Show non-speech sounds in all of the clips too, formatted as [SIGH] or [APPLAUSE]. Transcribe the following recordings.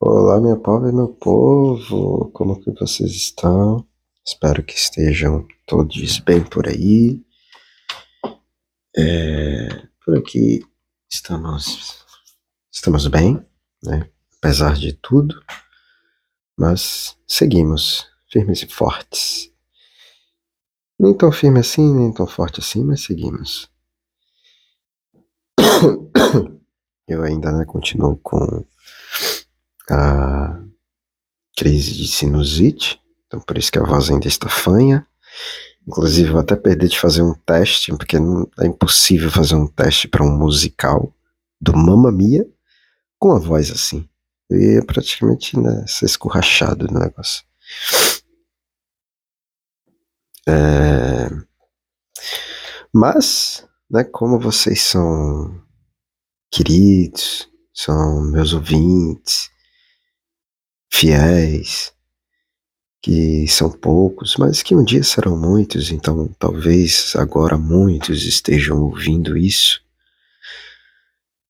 Olá, minha pobre meu povo, como que vocês estão? Espero que estejam todos bem por aí. É, por aqui estamos, estamos bem, né? apesar de tudo, mas seguimos firmes e fortes. Nem tão firme assim, nem tão forte assim, mas seguimos. [COUGHS] Eu ainda né, continuo com a crise de sinusite, então por isso que a voz ainda está fanha. Inclusive, vou até perder de fazer um teste, porque não, é impossível fazer um teste para um musical do Mamma Mia com a voz assim. Eu ia praticamente né, ser escorrachado no negócio. É... Mas, né, como vocês são queridos, são meus ouvintes, fiéis, que são poucos, mas que um dia serão muitos, então talvez agora muitos estejam ouvindo isso.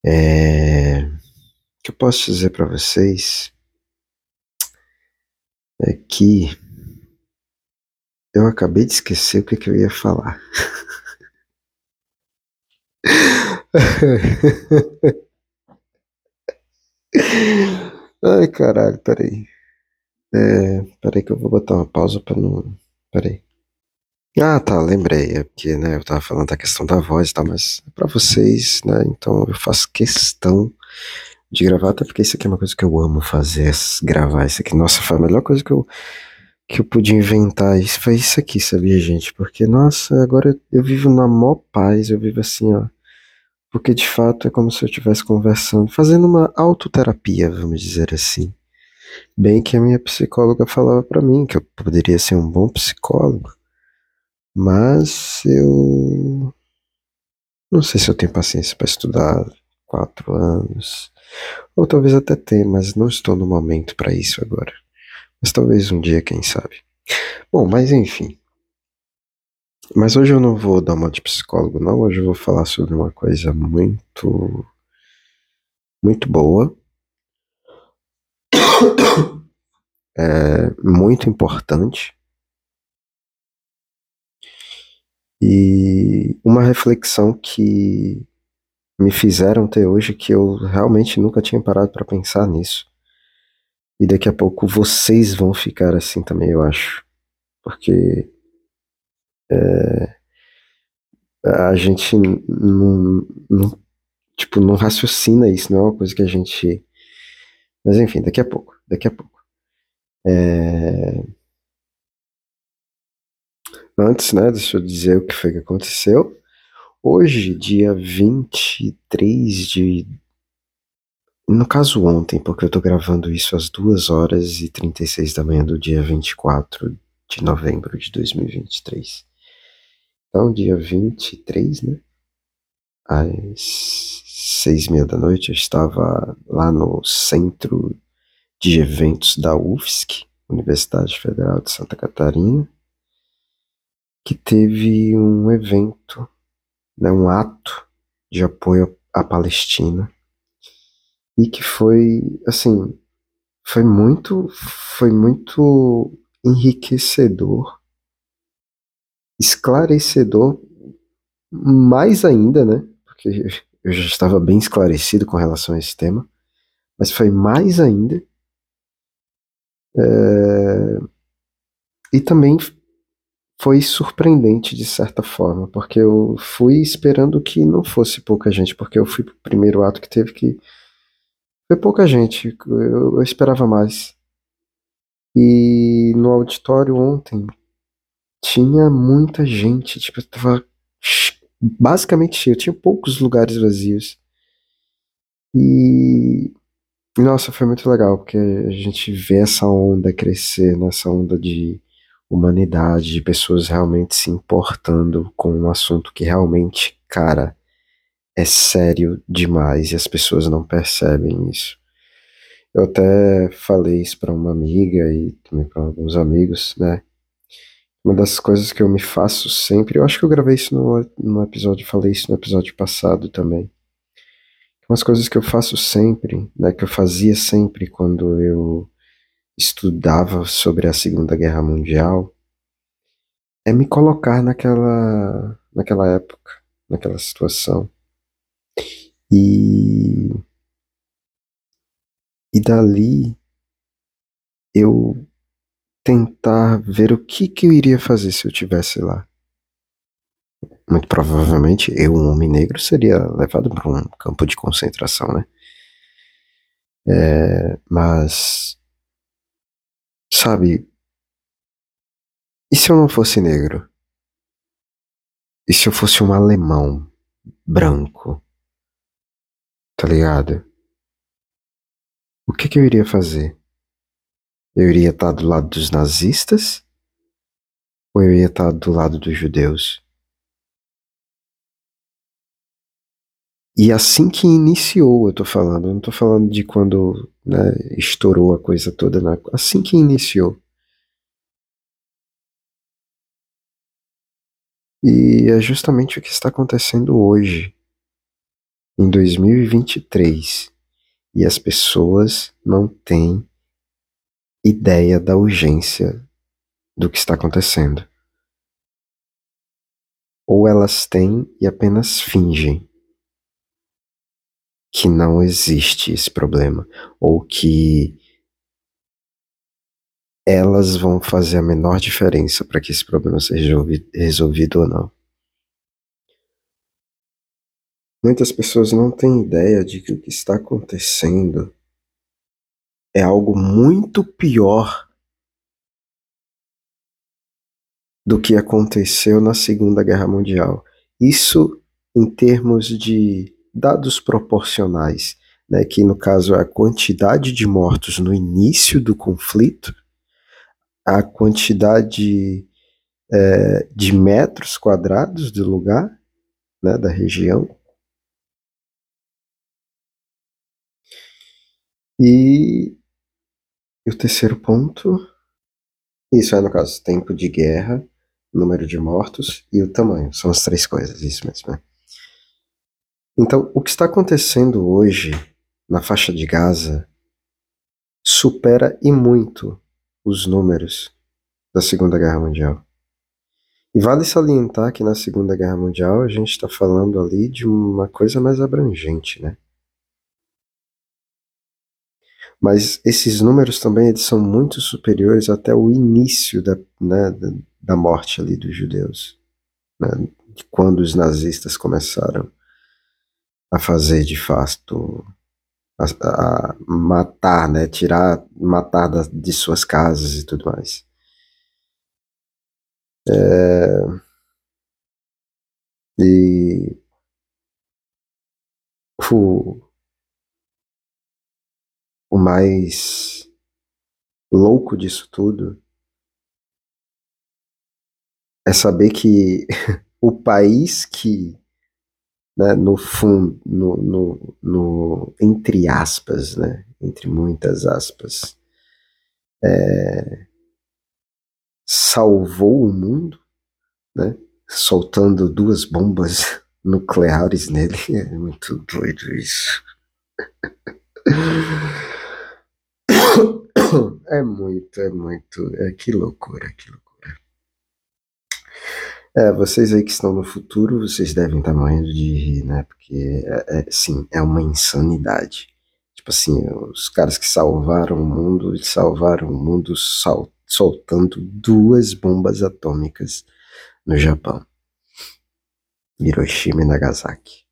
É, o que eu posso dizer para vocês é que eu acabei de esquecer o que, que eu ia falar. [LAUGHS] Ai, caralho, peraí. É, peraí que eu vou botar uma pausa pra não. Peraí. Ah, tá, lembrei. É porque, né, eu tava falando da questão da voz e tal, mas é pra vocês, né, então eu faço questão de gravar, até porque isso aqui é uma coisa que eu amo fazer, gravar isso aqui. Nossa, foi a melhor coisa que eu, que eu pude inventar. Isso foi isso aqui, sabia, gente? Porque, nossa, agora eu, eu vivo na maior paz, eu vivo assim, ó porque de fato é como se eu estivesse conversando, fazendo uma autoterapia, vamos dizer assim. Bem que a minha psicóloga falava para mim que eu poderia ser um bom psicólogo, mas eu não sei se eu tenho paciência para estudar quatro anos, ou talvez até tenha, mas não estou no momento para isso agora. Mas talvez um dia, quem sabe. Bom, mas enfim. Mas hoje eu não vou dar uma de psicólogo, não. Hoje eu vou falar sobre uma coisa muito. muito boa. [COUGHS] É, muito importante. E uma reflexão que me fizeram ter hoje que eu realmente nunca tinha parado para pensar nisso. E daqui a pouco vocês vão ficar assim também, eu acho. Porque é, a gente não, não, tipo, não raciocina isso, não é uma coisa que a gente. Mas enfim, daqui a pouco, daqui a pouco. É... Antes, né, deixa eu dizer o que foi que aconteceu. Hoje, dia 23 de. No caso, ontem, porque eu tô gravando isso às 2 horas e 36 da manhã do dia 24 de novembro de 2023. Então, dia 23, né? Às seis e meia da noite, eu estava lá no centro de eventos da UFSC, Universidade Federal de Santa Catarina, que teve um evento, né, um ato de apoio à Palestina e que foi, assim, foi muito, foi muito enriquecedor esclarecedor mais ainda, né? Porque eu já estava bem esclarecido com relação a esse tema, mas foi mais ainda. É... E também foi surpreendente de certa forma, porque eu fui esperando que não fosse pouca gente, porque eu fui pro primeiro ato que teve que. Foi pouca gente, eu, eu esperava mais. E no auditório ontem tinha muita gente, tipo, tava basicamente cheio, tinha poucos lugares vazios. E nossa, foi muito legal, porque a gente vê essa onda crescer, nessa onda de humanidade, de pessoas realmente se importando com um assunto que realmente, cara, é sério demais e as pessoas não percebem isso. Eu até falei isso para uma amiga e também para alguns amigos, né? Uma das coisas que eu me faço sempre, eu acho que eu gravei isso no, no episódio, falei isso no episódio passado também. umas coisas que eu faço sempre, né, que eu fazia sempre quando eu estudava sobre a Segunda Guerra Mundial, é me colocar naquela, naquela época, naquela situação. E, e dali eu tentar ver o que, que eu iria fazer se eu tivesse lá. Muito provavelmente eu, um homem negro, seria levado para um campo de concentração, né? É, mas, sabe, e se eu não fosse negro? E se eu fosse um alemão branco? Tá ligado? O que, que eu iria fazer? Eu iria estar do lado dos nazistas? Ou eu ia estar do lado dos judeus? E assim que iniciou, eu tô falando, eu não tô falando de quando né, estourou a coisa toda, né? assim que iniciou. E é justamente o que está acontecendo hoje, em 2023. E as pessoas não têm ideia da urgência do que está acontecendo. Ou elas têm e apenas fingem que não existe esse problema, ou que elas vão fazer a menor diferença para que esse problema seja resolvido ou não. Muitas pessoas não têm ideia de que o que está acontecendo é algo muito pior do que aconteceu na Segunda Guerra Mundial. Isso em termos de dados proporcionais, né, que no caso é a quantidade de mortos no início do conflito, a quantidade é, de metros quadrados do lugar, né, da região, E, e o terceiro ponto. Isso é, no caso, tempo de guerra, número de mortos e o tamanho. São as três coisas, isso mesmo. Né? Então, o que está acontecendo hoje na faixa de Gaza supera e muito os números da Segunda Guerra Mundial. E vale salientar que na Segunda Guerra Mundial a gente está falando ali de uma coisa mais abrangente, né? Mas esses números também eles são muito superiores até o início da, né, da morte ali dos judeus, né, quando os nazistas começaram a fazer de fato a, a matar, né, tirar, matar da, de suas casas e tudo mais. É, e o, o mais louco disso tudo é saber que [LAUGHS] o país que, né, no fundo, no, no, no, entre aspas, né, entre muitas aspas, é, salvou o mundo, né, soltando duas bombas [LAUGHS] nucleares nele. É muito doido isso. [LAUGHS] [COUGHS] É muito, é muito. É, que loucura, que loucura. É, vocês aí que estão no futuro, vocês devem estar morrendo de rir, né? Porque, é, é, sim, é uma insanidade. Tipo assim, os caras que salvaram o mundo, salvaram o mundo sol, soltando duas bombas atômicas no Japão. Hiroshima e Nagasaki.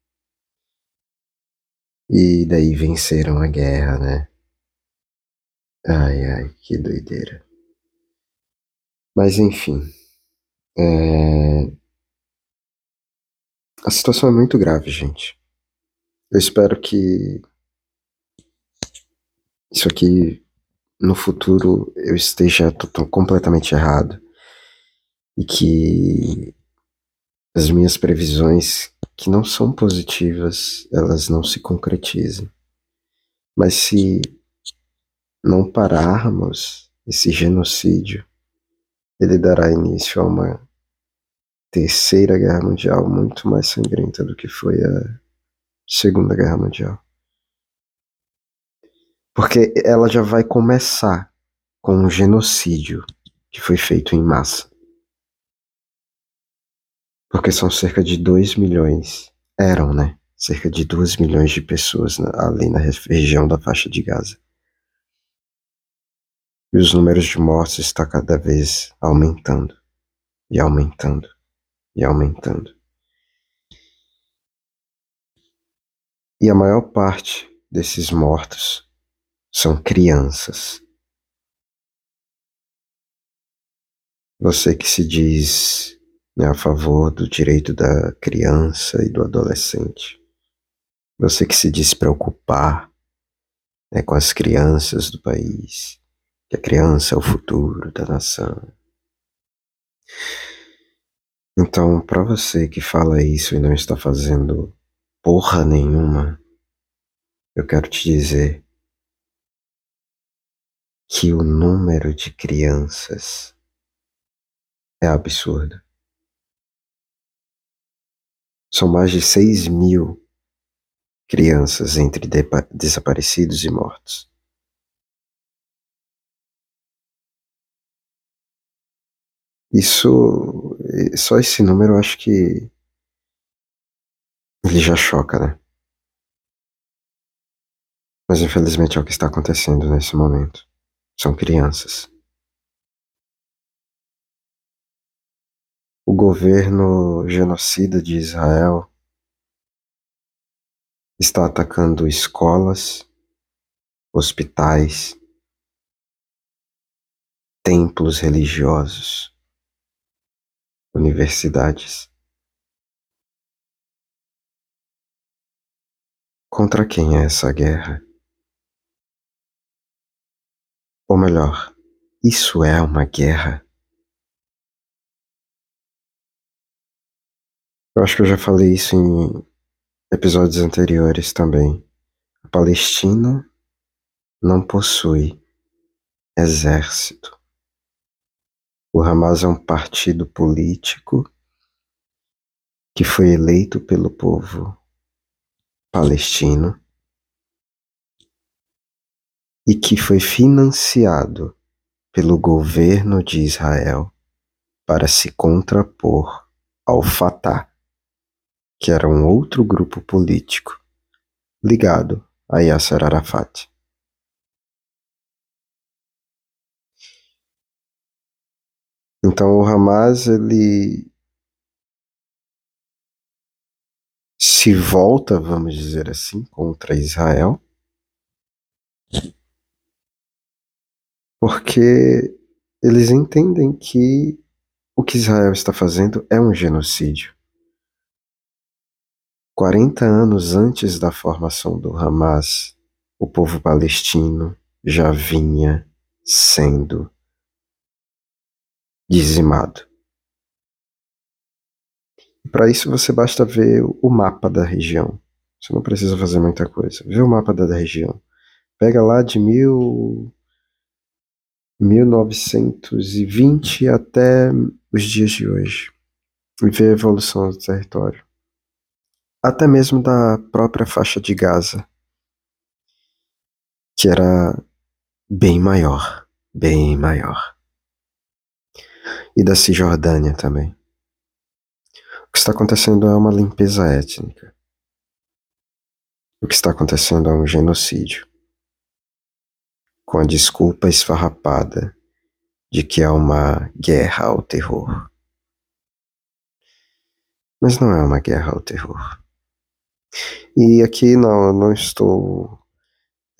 E daí venceram a guerra, né? Ai, ai, que doideira. Mas enfim. É... A situação é muito grave, gente. Eu espero que isso aqui no futuro eu esteja completamente errado e que as minhas previsões que não são positivas elas não se concretizem. Mas se não pararmos esse genocídio, ele dará início a uma terceira guerra mundial muito mais sangrenta do que foi a Segunda Guerra Mundial. Porque ela já vai começar com um genocídio que foi feito em massa. Porque são cerca de 2 milhões, eram, né? Cerca de 2 milhões de pessoas ali na região da faixa de Gaza. E os números de mortes estão cada vez aumentando, e aumentando, e aumentando. E a maior parte desses mortos são crianças. Você que se diz né, a favor do direito da criança e do adolescente. Você que se diz preocupar né, com as crianças do país, que a criança é o futuro da nação. Então, para você que fala isso e não está fazendo porra nenhuma, eu quero te dizer que o número de crianças é absurdo. São mais de 6 mil crianças entre desaparecidos e mortos. Isso, só esse número eu acho que ele já choca, né? Mas infelizmente é o que está acontecendo nesse momento. São crianças. O governo genocida de Israel está atacando escolas, hospitais, templos religiosos, universidades. Contra quem é essa guerra? Ou melhor, isso é uma guerra? Eu acho que eu já falei isso em episódios anteriores também. A Palestina não possui exército. O Hamas é um partido político que foi eleito pelo povo palestino e que foi financiado pelo governo de Israel para se contrapor ao Fatah que era um outro grupo político ligado a Yasser Arafat. Então o Hamas ele se volta, vamos dizer assim, contra Israel, porque eles entendem que o que Israel está fazendo é um genocídio. 40 anos antes da formação do Hamas, o povo palestino já vinha sendo dizimado. Para isso você basta ver o mapa da região. Você não precisa fazer muita coisa. Vê o mapa da região. Pega lá de mil... 1920 até os dias de hoje e vê a evolução do território até mesmo da própria faixa de Gaza, que era bem maior, bem maior. E da Cisjordânia também. O que está acontecendo é uma limpeza étnica. O que está acontecendo é um genocídio. Com a desculpa esfarrapada de que é uma guerra ao terror. Mas não é uma guerra ao terror. E aqui não, eu não estou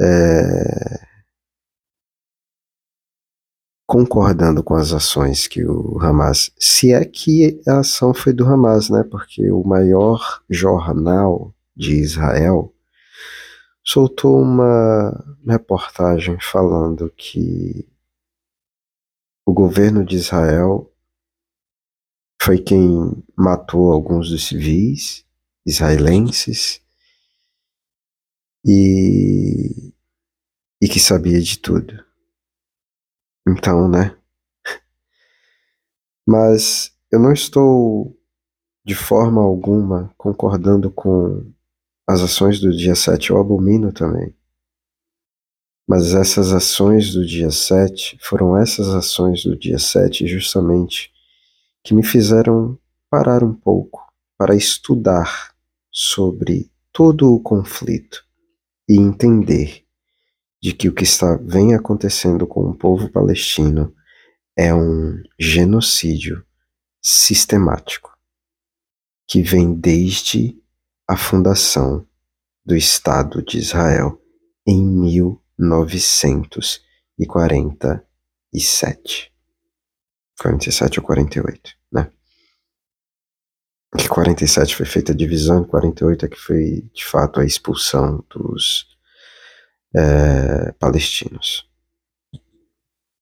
é, concordando com as ações que o Hamas, se é que a ação foi do Hamas, né? Porque o maior jornal de Israel soltou uma reportagem falando que o governo de Israel foi quem matou alguns dos civis israelenses e, e que sabia de tudo. Então, né? Mas eu não estou de forma alguma concordando com as ações do dia 7, eu abomino também. Mas essas ações do dia 7 foram essas ações do dia 7 justamente que me fizeram parar um pouco para estudar sobre todo o conflito e entender de que o que está vem acontecendo com o povo palestino é um genocídio sistemático que vem desde a fundação do Estado de Israel em 1947. 47 ou 48, né? Que 47 foi feita a divisão, 48 é que foi de fato a expulsão dos é, palestinos.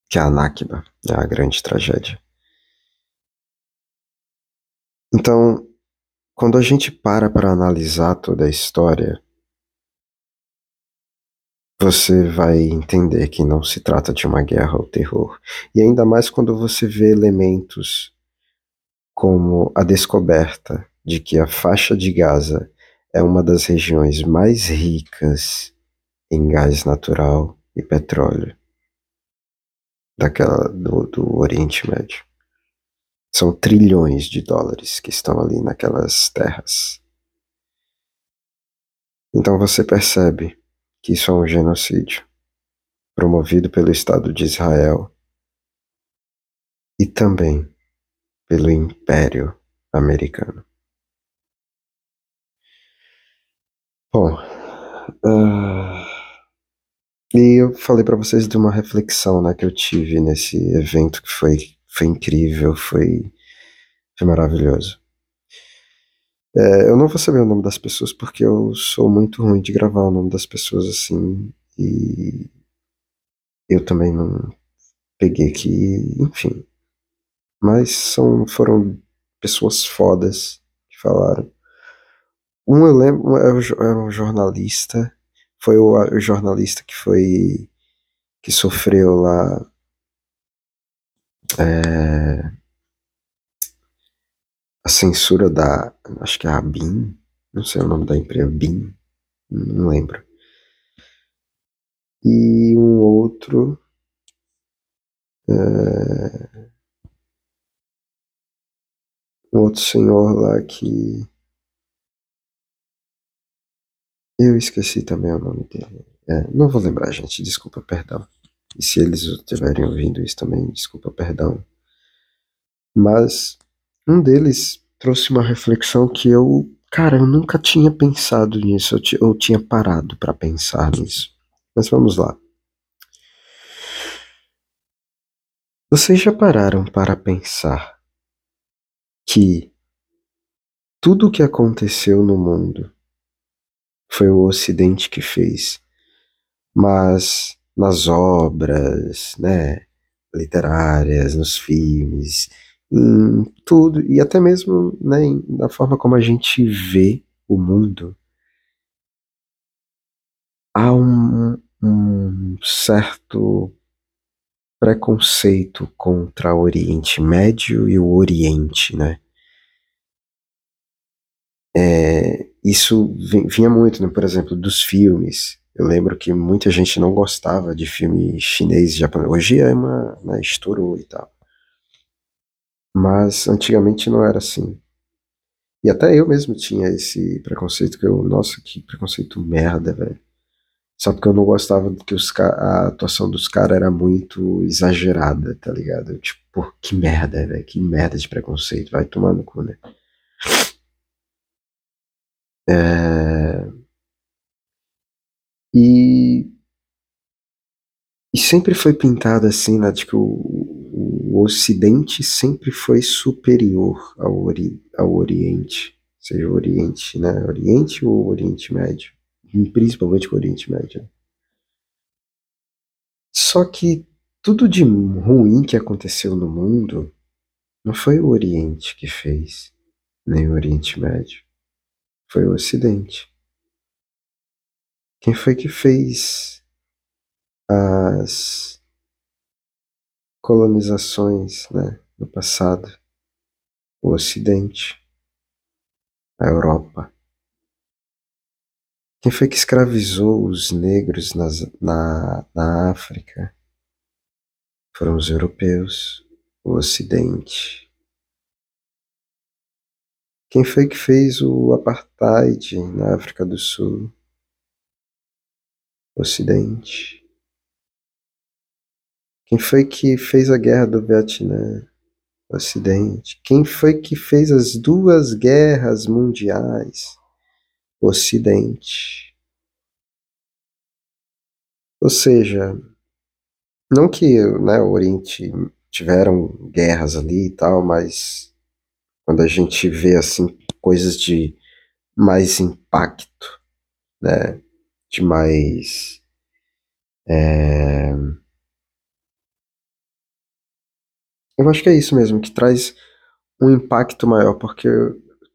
Que é a Nakba, é a grande tragédia. Então, quando a gente para para analisar toda a história, você vai entender que não se trata de uma guerra ao terror. E ainda mais quando você vê elementos como a descoberta de que a faixa de Gaza é uma das regiões mais ricas em gás natural e petróleo daquela do, do Oriente Médio. São trilhões de dólares que estão ali naquelas terras. Então você percebe que isso é um genocídio promovido pelo Estado de Israel e também pelo Império Americano. Bom, uh, e eu falei para vocês de uma reflexão né, que eu tive nesse evento que foi foi incrível, foi, foi maravilhoso. É, eu não vou saber o nome das pessoas porque eu sou muito ruim de gravar o nome das pessoas assim e eu também não peguei que, enfim. Mas são, foram pessoas fodas que falaram. Um eu lembro, era é um jornalista, foi o, o jornalista que foi que sofreu lá é, a censura da. Acho que é a BIM, não sei o nome da empresa, BIM, não lembro. E um outro. É, um outro senhor lá que. Eu esqueci também o nome dele. É, não vou lembrar, gente, desculpa, perdão. E se eles estiverem ouvindo isso também, desculpa, perdão. Mas um deles trouxe uma reflexão que eu, cara, eu nunca tinha pensado nisso, eu, eu tinha parado para pensar nisso. Mas vamos lá. Vocês já pararam para pensar que tudo o que aconteceu no mundo foi o Ocidente que fez, mas nas obras, né, literárias, nos filmes, em tudo, e até mesmo né, na forma como a gente vê o mundo, há um, um certo preconceito contra o Oriente Médio e o Oriente, né? É, isso vinha muito, né, por exemplo, dos filmes. Eu lembro que muita gente não gostava de filme chinês e japonês. Hoje é uma, né, estourou e tal. Mas antigamente não era assim. E até eu mesmo tinha esse preconceito que eu, nossa, que preconceito merda, velho. Só porque eu não gostava que os, a atuação dos caras era muito exagerada, tá ligado? Eu, tipo, pô, que merda, velho, que merda de preconceito, vai tomar no cu, né? É... E, e sempre foi pintado assim, né, que o, o Ocidente sempre foi superior ao, ori, ao Oriente, seja o Oriente, né, Oriente ou Oriente Médio, principalmente o Oriente Médio. Só que tudo de ruim que aconteceu no mundo não foi o Oriente que fez, nem o Oriente Médio, foi o Ocidente. Quem foi que fez as colonizações né, no passado? O Ocidente, a Europa. Quem foi que escravizou os negros nas, na, na África? Foram os europeus, o Ocidente. Quem foi que fez o apartheid na África do Sul? Ocidente. Quem foi que fez a guerra do Vietnã? Ocidente. Quem foi que fez as duas guerras mundiais? Ocidente. Ou seja, não que né, o Oriente tiveram guerras ali e tal, mas quando a gente vê assim coisas de mais impacto, né, de mais é... eu acho que é isso mesmo que traz um impacto maior porque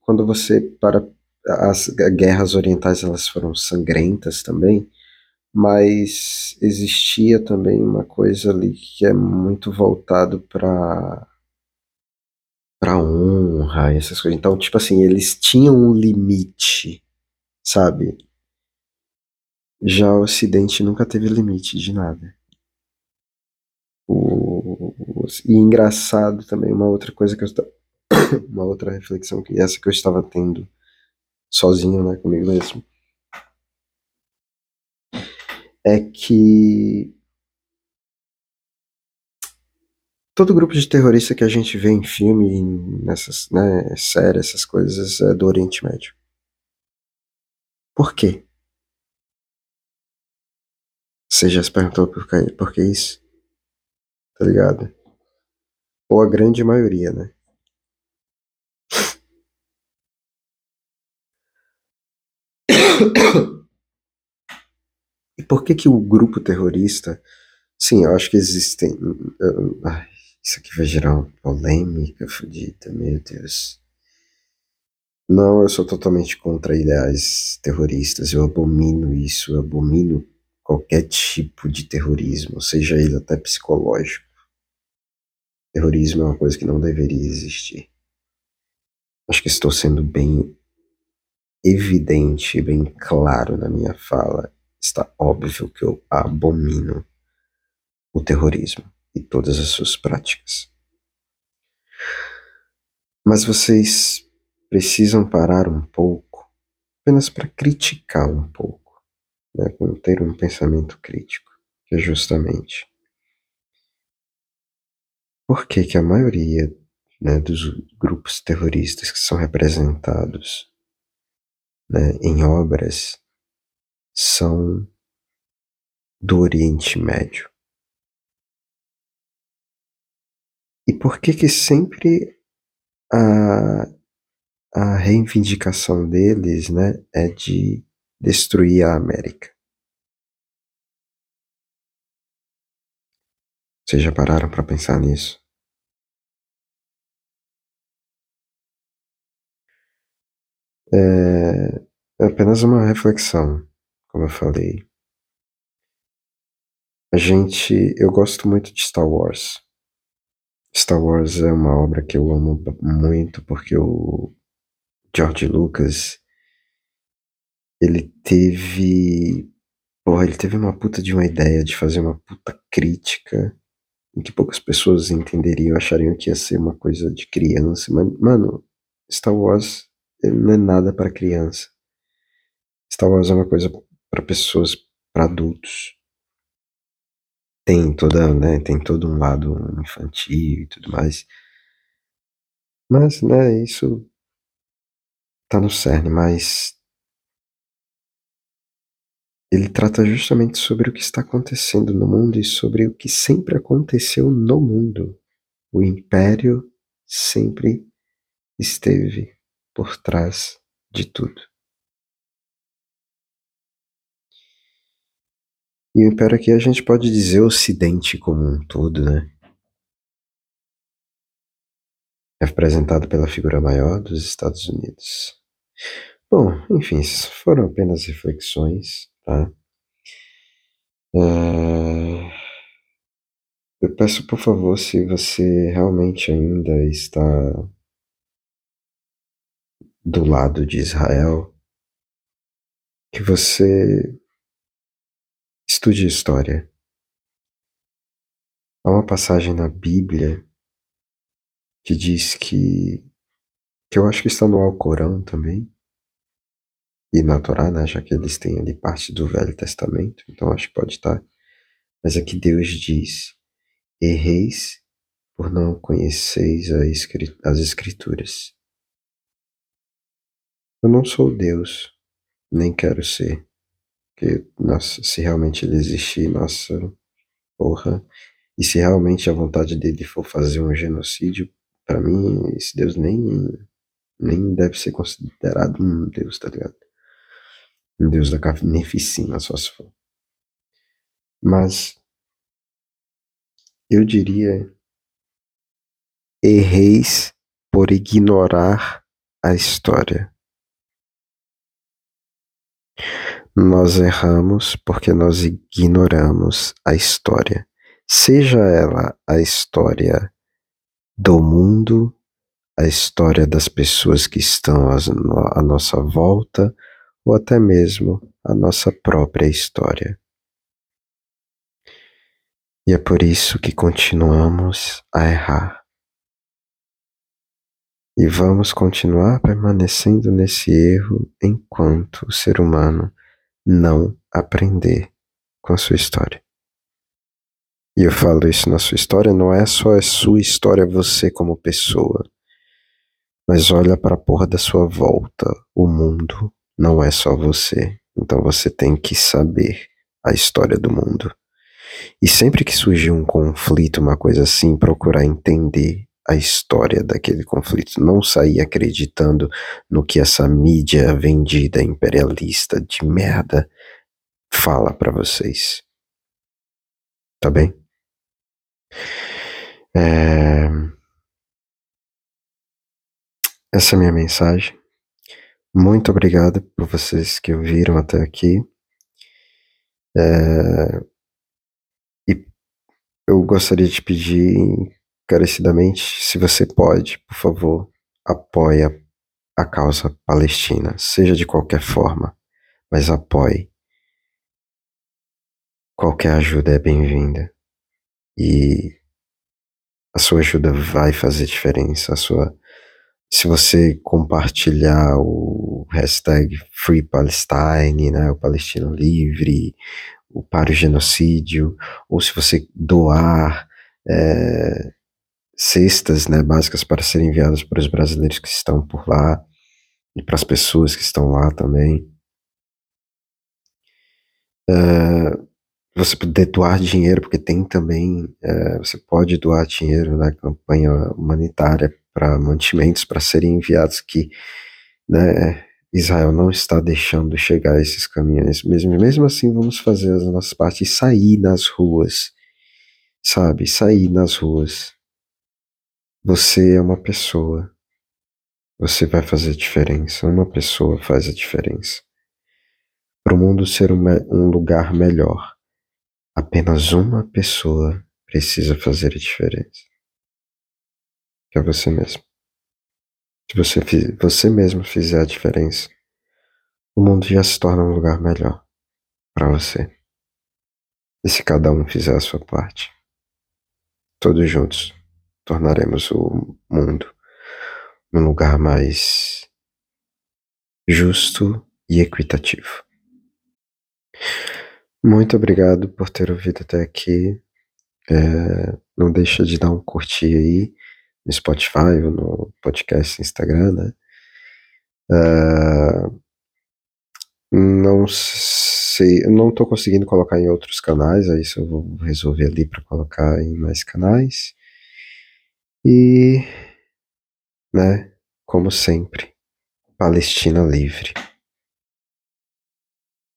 quando você para as guerras orientais elas foram sangrentas também mas existia também uma coisa ali que é muito voltado para para honra e essas coisas. Então, tipo assim, eles tinham um limite, sabe? Já o Ocidente nunca teve limite de nada. O, e engraçado também, uma outra coisa que eu [COUGHS] uma outra reflexão que essa que eu estava tendo sozinho, né, comigo mesmo é que todo grupo de terrorista que a gente vê em filme, nessas, né, séries, essas coisas, é do Oriente Médio. Por quê? Você já se perguntou por que, por que isso? Tá ligado? Ou a grande maioria, né? [COUGHS] E por que que o grupo terrorista... Sim, eu acho que existem... Ai, isso aqui vai gerar uma polêmica fodida, meu Deus. Não, eu sou totalmente contra ideais terroristas. Eu abomino isso, eu abomino qualquer tipo de terrorismo, seja ele até psicológico. Terrorismo é uma coisa que não deveria existir. Acho que estou sendo bem evidente, bem claro na minha fala está óbvio que eu abomino o terrorismo e todas as suas práticas. Mas vocês precisam parar um pouco, apenas para criticar um pouco, né, ter um pensamento crítico, que é justamente por que, que a maioria né, dos grupos terroristas que são representados né, em obras são do Oriente Médio. E por que que sempre a, a reivindicação deles né, é de destruir a América? Vocês já pararam para pensar nisso? É, é apenas uma reflexão como eu falei. A gente, eu gosto muito de Star Wars. Star Wars é uma obra que eu amo muito porque o George Lucas ele teve, porra, ele teve uma puta de uma ideia de fazer uma puta crítica em que poucas pessoas entenderiam, achariam que ia ser uma coisa de criança, mas mano, Star Wars não é nada para criança. Star Wars é uma coisa para pessoas, para adultos. Tem toda, né, tem todo um lado infantil e tudo mais. Mas, né, isso tá no cerne, mas ele trata justamente sobre o que está acontecendo no mundo e sobre o que sempre aconteceu no mundo. O império sempre esteve por trás de tudo. E o Império aqui a gente pode dizer Ocidente como um todo, né? É representado pela figura maior dos Estados Unidos. Bom, enfim, foram apenas reflexões, tá? É... Eu peço por favor, se você realmente ainda está do lado de Israel, que você estude história. Há uma passagem na Bíblia que diz que, que eu acho que está no Alcorão também, e na Torá, né, já que eles têm ali parte do Velho Testamento, então acho que pode estar. Mas aqui é Deus diz: erreis por não conheceis as Escrituras. Eu não sou Deus, nem quero ser. Porque, nossa, se realmente ele existir, nossa, porra. E se realmente a vontade dele for fazer um genocídio, para mim, esse Deus nem, nem deve ser considerado um Deus, tá ligado? Um Deus da carnificina, só se for. Mas eu diria erreis por ignorar a história. Nós erramos porque nós ignoramos a história, seja ela a história do mundo, a história das pessoas que estão à nossa volta, ou até mesmo a nossa própria história. E é por isso que continuamos a errar. E vamos continuar permanecendo nesse erro enquanto o ser humano não aprender com a sua história. E eu falo isso na sua história, não é só a sua história, você como pessoa, mas olha para a porra da sua volta. O mundo não é só você. Então você tem que saber a história do mundo. E sempre que surgir um conflito, uma coisa assim, procurar entender a história daquele conflito, não sair acreditando no que essa mídia vendida imperialista de merda fala para vocês. Tá bem? É... Essa é a minha mensagem. Muito obrigado por vocês que ouviram até aqui. É... E eu gostaria de pedir encarecidamente, se você pode, por favor, apoie a causa palestina, seja de qualquer forma, mas apoie. Qualquer ajuda é bem-vinda. E a sua ajuda vai fazer diferença. A sua, se você compartilhar o hashtag Free Palestine, né, o Palestina Livre, o Para o Genocídio, ou se você doar é, cestas né, básicas para serem enviadas para os brasileiros que estão por lá e para as pessoas que estão lá também. Uh, você poder doar dinheiro, porque tem também, uh, você pode doar dinheiro na campanha humanitária para mantimentos para serem enviados que né, Israel não está deixando chegar esses caminhões. Mesmo, mesmo assim, vamos fazer as nossas partes e sair nas ruas, sabe? Sair nas ruas você é uma pessoa. Você vai fazer diferença. Uma pessoa faz a diferença. Para o mundo ser um, um lugar melhor, apenas uma pessoa precisa fazer a diferença. Que é você mesmo. Se você, você mesmo fizer a diferença, o mundo já se torna um lugar melhor para você. E se cada um fizer a sua parte, todos juntos tornaremos o mundo um lugar mais justo e equitativo. Muito obrigado por ter ouvido até aqui. É, não deixa de dar um curtir aí no Spotify ou no podcast Instagram, né? É, não sei, não estou conseguindo colocar em outros canais, aí isso eu vou resolver ali para colocar em mais canais. E, né, como sempre, Palestina livre.